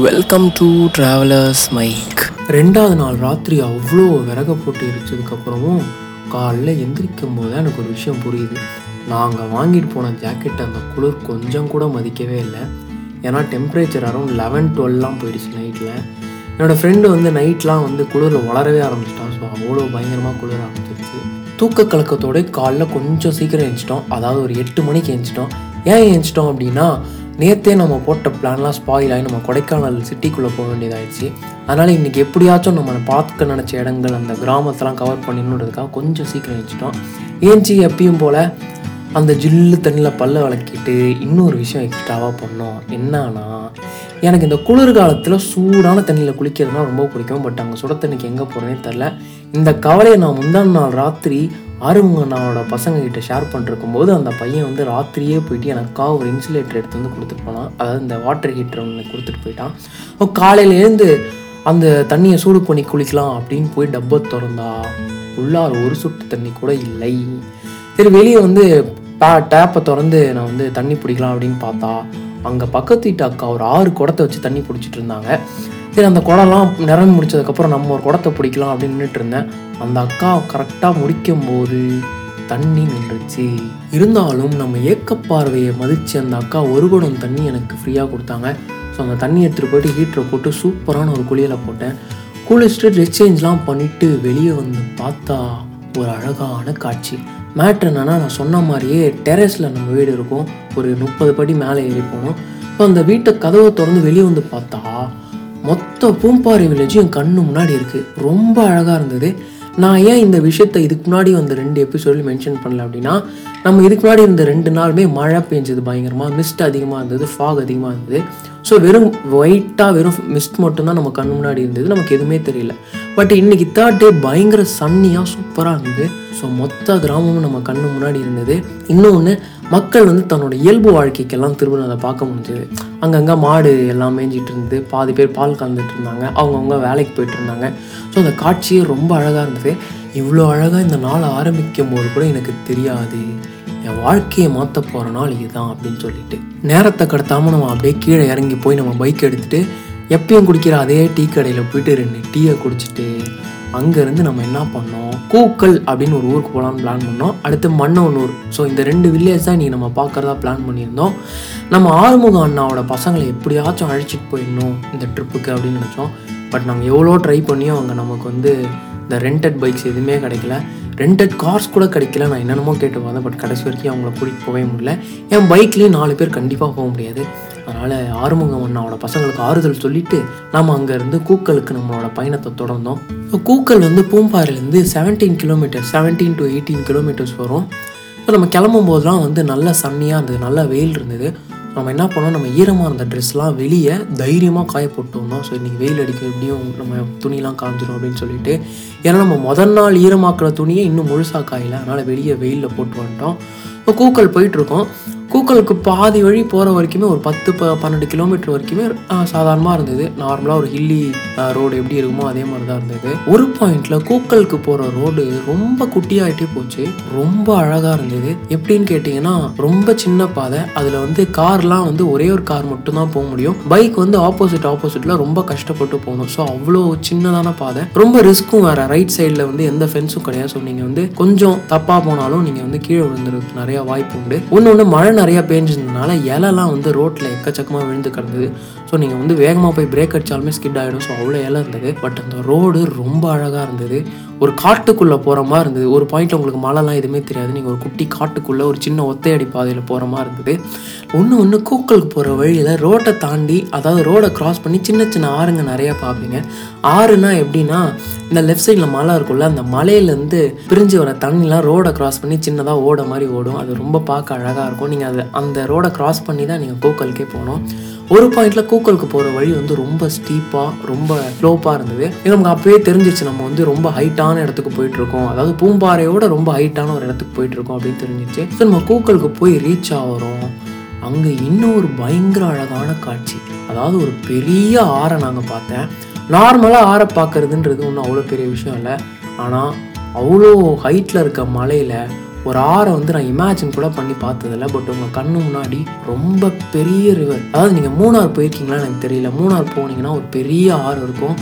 Welcome to travellers mic ரெண்டாவது நாள் ராத்திரி அவ்வளோ விறக போட்டு எரிச்சதுக்கப்புறமும் காலைல எந்திரிக்கும் போது எனக்கு ஒரு விஷயம் புரியுது. நாங்கள் வாங்கிட்டு போன ஜாக்கெட் அந்த குளிர் கொஞ்சம் கூட மதிக்கவே இல்லை. ஏன்னா டெம்பரேச்சர் அரௌண்ட் லெவன் டுவெல்லாம் போயிடுச்சு நைட்டில் என்னோடய ஃப்ரெண்டு வந்து நைட்லாம் வந்து குளிரில் வளரவே ஆரம்பிச்சிட்டான். ஸோ அவ்வளோ பயங்கரமாக குளிர ஆரம்பிச்சிருச்சு. தூக்க கலக்கத்தோட காலைல கொஞ்சம் சீக்கிரம் எழுந்துச்சிட்டோம் அதாவது ஒரு எட்டு மணிக்கு எழுந்துச்சிட்டோம் ஏன் எழுந்துச்சிட்டோம் அப்படின்னா நேற்றே நம்ம போட்ட பிளான்லாம் ஸ்பாயில் ஆகி நம்ம கொடைக்கானல் சிட்டிக்குள்ளே போக வேண்டியதாகிடுச்சு அதனால் இன்றைக்கி எப்படியாச்சும் நம்ம பார்க்க நினச்ச இடங்கள் அந்த கிராமத்தெல்லாம் கவர் பண்ணிடணுன்றதுக்காக கொஞ்சம் சீக்கிரம் வச்சுட்டோம் ஏஞ்சி எப்பயும் போல் அந்த ஜில்லு தண்ணியில் பல்ல விளக்கிட்டு இன்னொரு விஷயம் எக்ஸ்ட்ராவாக பண்ணோம். என்னன்னா எனக்கு இந்த குளிர்காலத்தில் சூடான தண்ணியில் குளிக்கிறதுனா ரொம்ப பிடிக்கும். பட் அங்கே சுட தண்ணிக்கு எங்கே போகிறேனே தெரில இந்த கவலையை நான் முந்தான நாள் ராத்திரி ஆறுமுகண்ணாவோட பசங்க கிட்ட ஷேர் பண்ணிருக்கும் போது அந்த பையன் வந்து ராத்திரியே போயிட்டு எனக்காக ஒரு இன்சுலேட்டர் எடுத்து வந்து கொடுத்துட்டு போனான். அதாவது இந்த வாட்டர் ஹீட்டர் ஒன்று கொடுத்துட்டு போயிட்டான். அப்போ காலையில எழுந்து அந்த தண்ணியை சூடு பண்ணி குளிக்கலாம் அப்படின்னு போய் டப்பை திறந்தா உள்ளார் ஒரு சொட்டு தண்ணி கூட இல்லை. சரி வெளியே வந்து டா டேப்பை திறந்து நான் வந்து தண்ணி பிடிக்கலாம் அப்படின்னு பார்த்தா அங்கே பக்கத்து வீட்டு அக்கா ஒரு ஆறு குடத்தை வச்சு தண்ணி பிடிச்சிட்டு இருந்தாங்க. சரி அந்த குடம்லாம் நிரம்பி முடிச்சதுக்கப்புறம் நம்ம ஒரு குடத்தை பிடிக்கலாம் அப்படின்னு நின்றுட்டு இருந்தேன். அந்த அக்கா கரெக்டாக முடிக்கும் போது தண்ணி நின்றுச்சு. இருந்தாலும் நம்ம ஏக்கப்பார்வையை மதித்து அந்த அக்கா ஒரு குடம் தண்ணி எனக்கு ஃப்ரீயாக கொடுத்தாங்க. ஸோ அந்த தண்ணி எடுத்துகிட்டு போயிட்டு ஹீட்டரை போட்டு சூப்பரான ஒரு குளியலை போட்டேன். குளிச்சுட்டு ட்ரெஸ் பண்ணிவிட்டு வெளியே வந்து பார்த்தா ஒரு அழகான காட்சி. மேட்ரு என்னன்னா நான் சொன்ன மாதிரியே டெரஸில் நம்ம வீடு இருக்கும். ஒரு முப்பது படி மேலே ஏறி போனோம் ஸோ அந்த வீட்டை கதவை திறந்து வெளியே வந்து பார்த்தா மொத்த பூம்பாறை வில்லேஜும் என் கண்ணு முன்னாடி இருக்குது ரொம்ப அழகாக இருந்தது. நான் ஏன் இந்த விஷயத்தை இதுக்கு முன்னாடி வந்த ரெண்டு எபிசோடில் மென்ஷன் பண்ணல அப்படின்னா நம்ம இதுக்கு முன்னாடி இருந்த ரெண்டு நாளுமே மழை பெஞ்சது பயங்கரமாக மிஸ்ட் அதிகமாக இருந்தது ஃபாக் அதிகமாக இருந்தது. ஸோ வெறும் ஒயிட்டாக வெறும் மிஸ்ட் மட்டும்தான் நம்ம கண் முன்னாடி இருந்தது. நமக்கு எதுவுமே தெரியல. பட் இன்னைக்கு தேர்ட் டே பயங்கர சன்னியாக சூப்பராக இருந்தது. ஸோ மொத்த கிராமமும் நம்ம கண்ணு முன்னாடி இருந்தது. இன்னொன்று மக்கள் வந்து தன்னோட இயல்பு வாழ்க்கைக்கெல்லாம் திரும்ப அதை பார்க்க முடிஞ்சது. அங்கங்கே மாடு எல்லாம் மேய்ஞ்சிட்டு இருந்தது. பாதி பேர் பால் கலந்துட்டு இருந்தாங்க. அவங்கவுங்க வேலைக்கு போயிட்டு இருந்தாங்க. ஸோ அந்த காட்சியே ரொம்ப அழகாக இருந்தது. இவ்வளோ அழகாக இந்த நாள் ஆரம்பிக்கும் போது கூட எனக்கு தெரியாது. என் வாழ்க்கையை மாற்ற போகிற நாள் இதுதான் அப்படின்னு சொல்லிட்டு நேரத்தை கடத்தாமல் நம்ம அப்படியே கீழே இறங்கி போய் நம்ம பைக் எடுத்துகிட்டு எப்பயும் குடிக்கிற அதே டீ கடையில் போயிட்டு ரெண்டு டீயை குடிச்சிட்டு அங்கேருந்து நம்ம என்ன பண்ணோம்? கூக்கல் அப்படின்னு ஒரு ஊருக்கு போகலான்னு பிளான் பண்ணோம். அடுத்து மன்னவனூர். ஸோ இந்த ரெண்டு வில்லேஜ் தான் நீ நம்ம பார்க்குறதா பிளான் பண்ணியிருந்தோம். நம்ம ஆறுமுக அண்ணாவோட பசங்களை எப்படியாச்சும் அழைச்சிட்டு போயிடணும் இந்த ட்ரிப்புக்கு அப்படின்னு நினச்சோம். பட் நாங்கள் எவ்வளோ ட்ரை பண்ணியும் அவங்க நமக்கு வந்து இந்த ரெண்டட் பைக்ஸ் எதுவுமே கிடைக்கல. ரெண்டட் கார்ஸ் கூட கிடைக்கல. நான் என்னென்னமோ கேட்டு வந்தேன் பட் கடைசி வரைக்கும் அவங்கள கூட்டிகிட்டு போகவே முடியல. என் பைக்லேயும் நாலு பேர் கண்டிப்பாக போக முடியாது. அதனால் ஆறுமுகம் அண்ணாவோட பசங்களுக்கு ஆறுதல் சொல்லிட்டு நாம் அங்கேருந்து கூக்கலுக்கு நம்மளோட பயணத்தை தொடர்ந்தோம். கூக்கல் வந்து பூம்பாறையிலேருந்து seventeen kilometre seventeen to eighteen kilometres வரும். இப்போ நம்ம கிளம்பும் போதெல்லாம் வந்து நல்ல சன்னியாக இருந்தது நல்ல வெயில் இருந்தது. நம்ம என்ன பண்ணோம் நம்ம ஈரமாக இருந்த ட்ரெஸ்லாம் வெளியே தைரியமாக காய போட்டு வந்தோம். ஸோ இன்றைக்கி வெயில் அடிக்க எப்படியும் நம்ம துணிலாம் காஞ்சிடும் அப்படின்னு சொல்லிட்டு. ஏன்னா நம்ம முதல் நாள் ஈரமாக்குற துணியை இன்னும் முழுசாக காயல. அதனால் வெளியே வெயிலில் போட்டு வந்துட்டோம். இப்போ கூக்கல் போயிட்டுருக்கோம் கூக்கலுக்கு பாதி வழி போகிற வரைக்குமே ஒரு பத்து ப பன்னெண்டு கிலோமீட்டர் வரைக்குமே சாதாரணமாக இருந்தது. நார்மலாக ஒரு ஹில்லி ரோடு எப்படி இருக்குமோ அதே மாதிரி தான் இருந்தது. ஒரு பாயிண்டில் கூக்கலுக்கு போகிற ரோடு ரொம்ப குட்டியாயிட்டே போச்சு. ரொம்ப அழகாக இருந்தது. எப்படின்னு கேட்டிங்கன்னா ரொம்ப சின்ன பாதை. அதில் வந்து கார்லாம் வந்து ஒரே ஒரு கார் மட்டும்தான் போக முடியும். பைக் வந்து ஆப்போசிட் ஆப்போசிட்டில் ரொம்ப கஷ்டப்பட்டு போகணும். ஸோ அவ்வளோ சின்னதான பாதை. ரொம்ப ரிஸ்க்கும் வேற. ரைட் சைடில் வந்து எந்த ஃபென்ஸும் கிடையாது. ஸோ நீங்கள் வந்து கொஞ்சம் தப்பாக போனாலும் நீங்கள் வந்து கீழே விழுந்துருக்கு நிறையா வாய்ப்பு உண்டு. ஒன்று ஒன்று மழை நிறைய பேஞ்சிருந்ததுனால இலைலாம் வந்து ரோட்டில் எக்கச்சக்கமாக விழுந்து கிடந்தது. ஸோ நீங்கள் வந்து வேகமாக போய் பிரேக் அடித்தாலுமே ஸ்கிட் ஆகிடும் ஸோ அவ்வளோ இலை இருந்தது. பட் அந்த ரோடு ரொம்ப அழகாக இருந்தது. ஒரு காட்டுக்குள்ளே போகிற மாதிரி இருந்தது. ஒரு பாயிண்ட் உங்களுக்கு மழைலாம் எதுவுமே தெரியாது. நீங்கள் ஒரு குட்டி காட்டுக்குள்ளே ஒரு சின்ன ஒத்தையடி பாதையில் போகிற மாதிரி இருந்தது. ஒன்று ஒன்று கூக்கலுக்கு போகிற வழியில் ரோட்டை தாண்டி அதாவது ரோடை க்ராஸ் பண்ணி சின்ன சின்ன ஆறுங்க நிறையா பார்ப்பீங்க. ஆறுனா எப்படின்னா இந்த லெஃப்ட் சைடில் மலை இருக்கும்ல அந்த மலையிலேருந்து பிரிஞ்சு வர தண்ணிலாம் ரோடை கிராஸ் பண்ணி சின்னதாக ஓட மாதிரி ஓடும். அது ரொம்ப பார்க்க அழகாக இருக்கும். நீங்கள் அது அந்த ரோடை க்ராஸ் பண்ணி தான் நீங்கள் கூக்கலுக்கே போகணும். ஒரு பாயிண்ட்ல கூக்கலுக்கு போகிற வழி வந்து ரொம்ப ஸ்டீப்பாக ரொம்ப ஸ்லோப்பாக இருந்தது. இது நமக்கு அப்பவே தெரிஞ்சிச்சு நம்ம வந்து ரொம்ப ஹைட்டான இடத்துக்கு போயிட்டு இருக்கோம் அதாவது பூம்பாறையோட ரொம்ப ஹைட்டான ஒரு இடத்துக்கு போயிட்டு இருக்கோம் அப்படின்னு தெரிஞ்சிச்சு ஸோ நம்ம கூக்கலுக்கு போய் ரீச் ஆகிறோம். அங்கே இன்னும் ஒரு பயங்கர அழகான காட்சி. அதாவது ஒரு பெரிய ஆறை நாங்கள் பார்த்தேன். நார்மலாக ஆறை பார்க்குறதுன்றது ஒன்றும் அவ்வளோ பெரிய விஷயம் இல்லை. ஆனால் அவ்வளோ ஹைட்டில் இருக்க மலையில் ஒரு ஆறை வந்து நான் இமேஜின் கூட பண்ணி பார்த்ததில்ல. பட் உங்கள் கண்ணு முன்னாடி ரொம்ப பெரிய ரிவர் அதாவது நீங்கள் மூணார் போயிருக்கீங்களா எனக்கு தெரியல. மூணார் போனீங்கன்னா ஒரு பெரிய ஆறு இருக்கும்.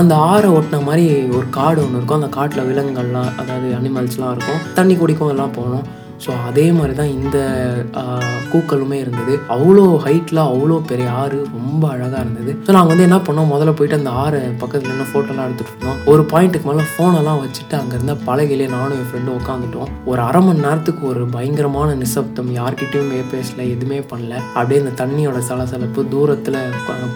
அந்த ஆறை ஒட்டின மாதிரி ஒரு காடு ஒன்று இருக்கும். அந்த காட்டில் விலங்குகள்லாம் அதாவது அனிமல்ஸ்லாம் இருக்கும். தண்ணி குடிக்கும் எல்லாம் போகணும். ஸோ அதே மாதிரி தான் இந்த கூக்களுமே இருந்தது. அவ்வளோ ஹைட்டில் அவ்வளோ பெரிய ஆறு ரொம்ப அழகாக இருந்தது. ஸோ நாங்கள் வந்து என்ன பண்ணோம்? முதல்ல போயிட்டு அந்த ஆறு பக்கத்தில் என்ன ஃபோட்டோலாம் எடுத்துகிட்டு இருந்தோம். ஒரு பாயிண்ட்டுக்கு மேலே ஃபோனெல்லாம் வச்சுட்டு அங்கே இருந்த பலகையிலே நானும் என் ஃப்ரெண்டும் உட்காந்துட்டோம் ஒரு அரை மணி நேரத்துக்கு ஒரு பயங்கரமான நிசப்தம். யார்கிட்டயும் பேசல எதுவுமே பண்ணல. அப்படியே இந்த தண்ணியோட சலசலப்பு தூரத்தில்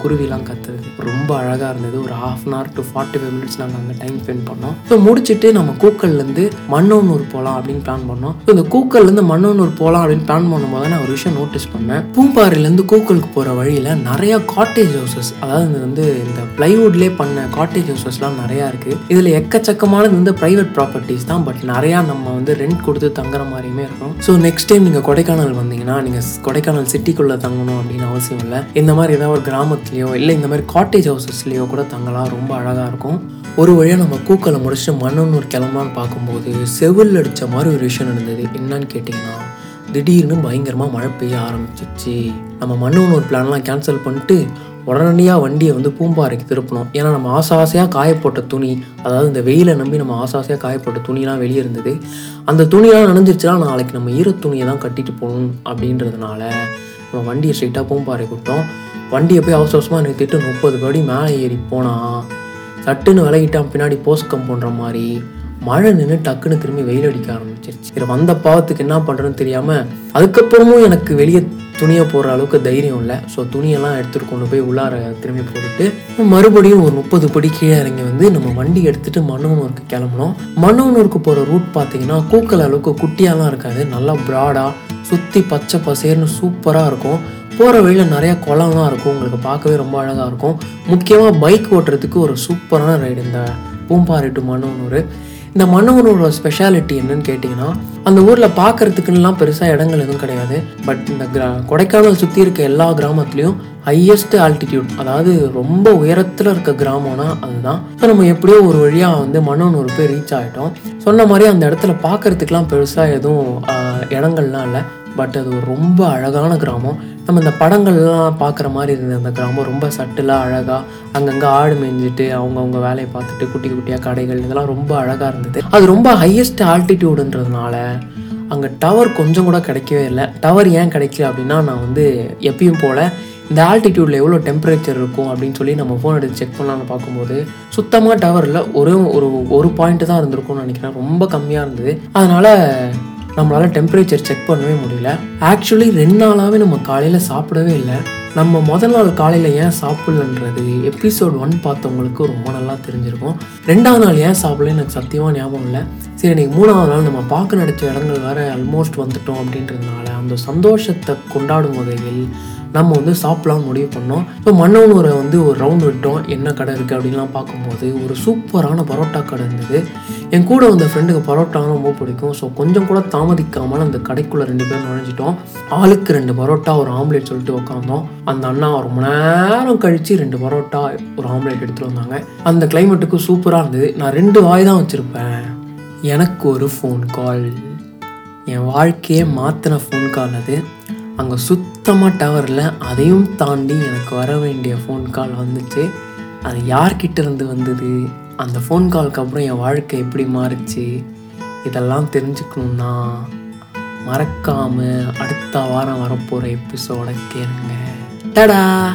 குருவிலாம் கத்துறது. ரொம்ப அழகாக இருந்தது. ஒரு half an hour to forty five minutes நாங்கள் அங்கே டைம் ஸ்பெண்ட் பண்ணோம். ஸோ முடிச்சுட்டு நம்ம கூக்கல்லேருந்து மண்ணூர் போகலாம் அப்படின்னு பிளான் பண்ணோம். ஸோ இந்த கூக்கல்லேருந்து மண்ணோனூர் போகலாம் அப்படின்னு பிளான் பண்ணும்போது நான் ஒரு விஷயம் நோட்டீஸ் பண்ணேன். பூம்பாறையிலேருந்து கூக்கலுக்கு போகிற வழியில் நிறைய காட்டேஜ் ஹவுசஸ் அதாவது இது வந்து இந்த பிளைவுட்லேயே பண்ண காட்டேஜ் ஹவுசஸ்லாம் நிறையா இருக்குது இதில் எக்கச்சக்கமானது வந்து ப்ரைவேட் ப்ராப்பர்ட்டிஸ் தான் பட் நிறையா நம்ம வந்து ரெண்ட் கொடுத்து தங்குற மாதிரியுமே இருக்கும். ஸோ நெக்ஸ்ட் டைம் நீங்கள் கொடைக்கானல் வந்தீங்கன்னா நீங்கள் கொடைக்கானல் சிட்டிக்குள்ளே தங்கணும் அப்படின்னு அவசியம் இல்லை. இந்த மாதிரி ஏதாவது ஒரு கிராமத்துலேயோ இல்லை இந்த மாதிரி காட்டேஜ் ஹவுசஸ்லேயோ கூட தங்கலாம் ரொம்ப அழகாக இருக்கும். ஒரு வழியாக நம்ம கூக்களை முடிச்சுட்டு மண்ணூர் கிளம்பலான்னு பார்க்கும்போது செவில் அடித்த மாதிரி ஒரு விஷயம் நடந்தது. என்னன்னு கேட்டிங்கன்னா திடீர்னு பயங்கரமாக மழை பெய்ய ஆரம்பிச்சிச்சு நம்ம மண்ணூர் பிளான்லாம் கேன்சல் பண்ணிட்டு உடனடியாக வண்டியை வந்து பூம்பாறைக்கு திருப்பணும். ஏன்னா நம்ம ஆசை ஆசையாக காயப்போட்ட துணி அதாவது இந்த வெயிலை நம்பி நம்ம ஆசை ஆசையாக காயப்போட்ட துணிலாம் வெளியே இருந்தது. அந்த துணியெல்லாம் நனைஞ்சிருச்சுன்னா நாளைக்கு நம்ம ஈர துணியை தான் கட்டிட்டு போகணும் அப்படின்றதுனால நம்ம வண்டியை ஸ்ட்ரைட்டாக பூம்பாறை விட்டோம். வண்டியை போய் அவசர அவசரமாக நிறுத்திட்டு முப்பது படி மேலே ஏறி போனால் சட்டுன்னு விலகிட்டான் பின்னாடி போஸ்ட் கம்பவுண்ட்ற மாதிரி மழை நின்று டக்குன்னு திரும்பி வெயில் அடிக்க ஆரம்பிச்சிருச்சு. சரி வந்த பாவத்துக்கு என்ன பண்ணுறதுன்னு தெரியாமல் அதுக்கப்புறமும் எனக்கு வெளியே துணியை போடுற அளவுக்கு தைரியம் இல்லை. ஸோ துணியெல்லாம் எடுத்துகிட்டு கொண்டு போய் உள்ளார திரும்பி போட்டுட்டு மறுபடியும் ஒரு முப்பது படி கீழே இறங்கி வந்து நம்ம வண்டி எடுத்துட்டு மன்னவனூருக்கு கிளம்பணும் மன்னவனூருக்கு போகிற ரூட் பார்த்தீங்கன்னா கூக்கல் அளவுக்கு குட்டியாலாம் இருக்காது. நல்லா ப்ராடாக சுற்றி பச்சை பசேர்னு சூப்பராக இருக்கும். போகிற வழியில் நிறையா குளம்லாம் இருக்கும். உங்களுக்கு பார்க்கவே ரொம்ப அழகாக இருக்கும். முக்கியமாக பைக் ஓட்டுறதுக்கு ஒரு சூப்பரான ரைடு இந்த பூம்பாறை டு மன்னவனூர். இந்த மன்னவனூரோட ஸ்பெஷாலிட்டி என்னன்னு கேட்டிங்கன்னா அந்த ஊரில் பார்க்குறதுக்குலாம் பெருசாக இடங்கள் எதுவும் கிடையாது. பட் இந்த கிரா கொடைக்கானல் சுற்றி இருக்க எல்லா கிராமத்துலேயும் ஹையஸ்ட் ஆல்டிடியூட் அதாவது ரொம்ப உயரத்தில் இருக்க கிராமம்னா அதுதான். ஸோ நம்ம எப்படியோ ஒரு வழியாக வந்து மன்னவனூர் போய் ரீச் ஆகிட்டோம் சொன்ன மாதிரி அந்த இடத்துல பார்க்கறதுக்குலாம் பெருசாக எதுவும் இடங்கள்லாம் இல்லை. பட் அது ஒரு ரொம்ப அழகான கிராமம். நம்ம இந்த படங்கள்லாம் பார்க்குற மாதிரி இருந்தது. அந்த கிராமம் ரொம்ப சட்டிலாக அழகாக அங்கங்கே ஆடு மேய்ஞ்சிட்டு அவங்கவுங்க வேலையை பார்த்துட்டு குட்டி குட்டியாக கடைகள் இதெல்லாம் ரொம்ப அழகாக இருந்தது. அது ரொம்ப ஹையஸ்ட் ஆல்டிடியூடுன்றதுனால அங்கே டவர் கொஞ்சம் கூட கிடைக்கவே இல்லை. டவர் ஏன் கிடைக்கல அப்படின்னா நான் வந்து எப்பயும் போல் இந்த ஆல்டிடியூடில் எவ்வளோ டெம்பரேச்சர் இருக்கும் அப்படின்னு சொல்லி நம்ம ஃபோன் எடுத்து செக் பண்ணலாம்னு பார்க்கும்போது சுத்தமாக டவரில் ஒரே ஒரு ஒரு பாயிண்ட் தான் இருந்திருக்கும்னு நினைக்கிறேன். ரொம்ப கம்மியாக இருந்தது. அதனால் நம்மளால் டெம்பரேச்சர் செக் பண்ணவே முடியல. ஆக்சுவலி ரெண்டு நாளாகவே நம்ம காலையில் சாப்பிடவே இல்லை. நம்ம முதல் நாள் காலையில் ஏன் சாப்பிடலன்றது எபிசோட் ஒன் பார்த்தவங்களுக்கு ரொம்ப நல்லா தெரிஞ்சிருக்கும். ரெண்டாவது நாள் ஏன் சாப்பிடல எனக்கு சத்தியமாக ஞாபகம் இல்லை. சரி இன்னைக்கு மூணாவது நாள் நம்ம பார்க்க நடித்த இடங்கள் வேறு ஆல்மோஸ்ட் வந்துட்டோம் அப்படின்றதுனால அந்த சந்தோஷத்தை கொண்டாடும் வகையில் நம்ம வந்து சாப்பிடலாம்னு முடிவு பண்ணோம். இப்போ மன்னவனூரை வந்து ஒரு ரவுண்ட் விட்டோம். என்ன கடை இருக்குது அப்படின்லாம் பார்க்கும்போது ஒரு சூப்பரான பரோட்டா கடை இருந்தது. என் கூட வந்த ஃப்ரெண்டுக்கு பரோட்டாலாம் ரொம்ப பிடிக்கும். ஸோ கொஞ்சம் கூட தாமதிக்காமல் அந்த கடைக்குள்ளே ரெண்டு பேரும் நுழைஞ்சிட்டோம். ஆளுக்கு ரெண்டு பரோட்டா ஒரு ஆம்லேட் சொல்லிட்டு உட்காந்தோம் அந்த அண்ணா ரொம்ப நேரம் கழித்து ரெண்டு பரோட்டா ஒரு ஆம்லேட் எடுத்துகிட்டு வந்தாங்க. அந்த கிளைமேட்டுக்கு சூப்பராக இருந்தது. நான் ரெண்டு வாய் தான் வச்சுருப்பேன். எனக்கு ஒரு ஃபோன் கால் என் வாழ்க்கையே மாற்றின ஃபோன் கால் அது. அங்கே சுத்தமாக டவரில் அதையும் தாண்டி எனக்கு வர வேண்டிய ஃபோன் கால் வந்துச்சு. அது யார்கிட்ட இருந்து வந்தது? அந்த ஃபோன் காலுக்கு அப்புறம் என் வாழ்க்கை எப்படி மாறுச்சு? இதெல்லாம் தெரிஞ்சுக்கணுன்னா மறக்காமல் அடுத்த வாரம் வரப்போகிற எபிசோட கேளுங்க. டடா!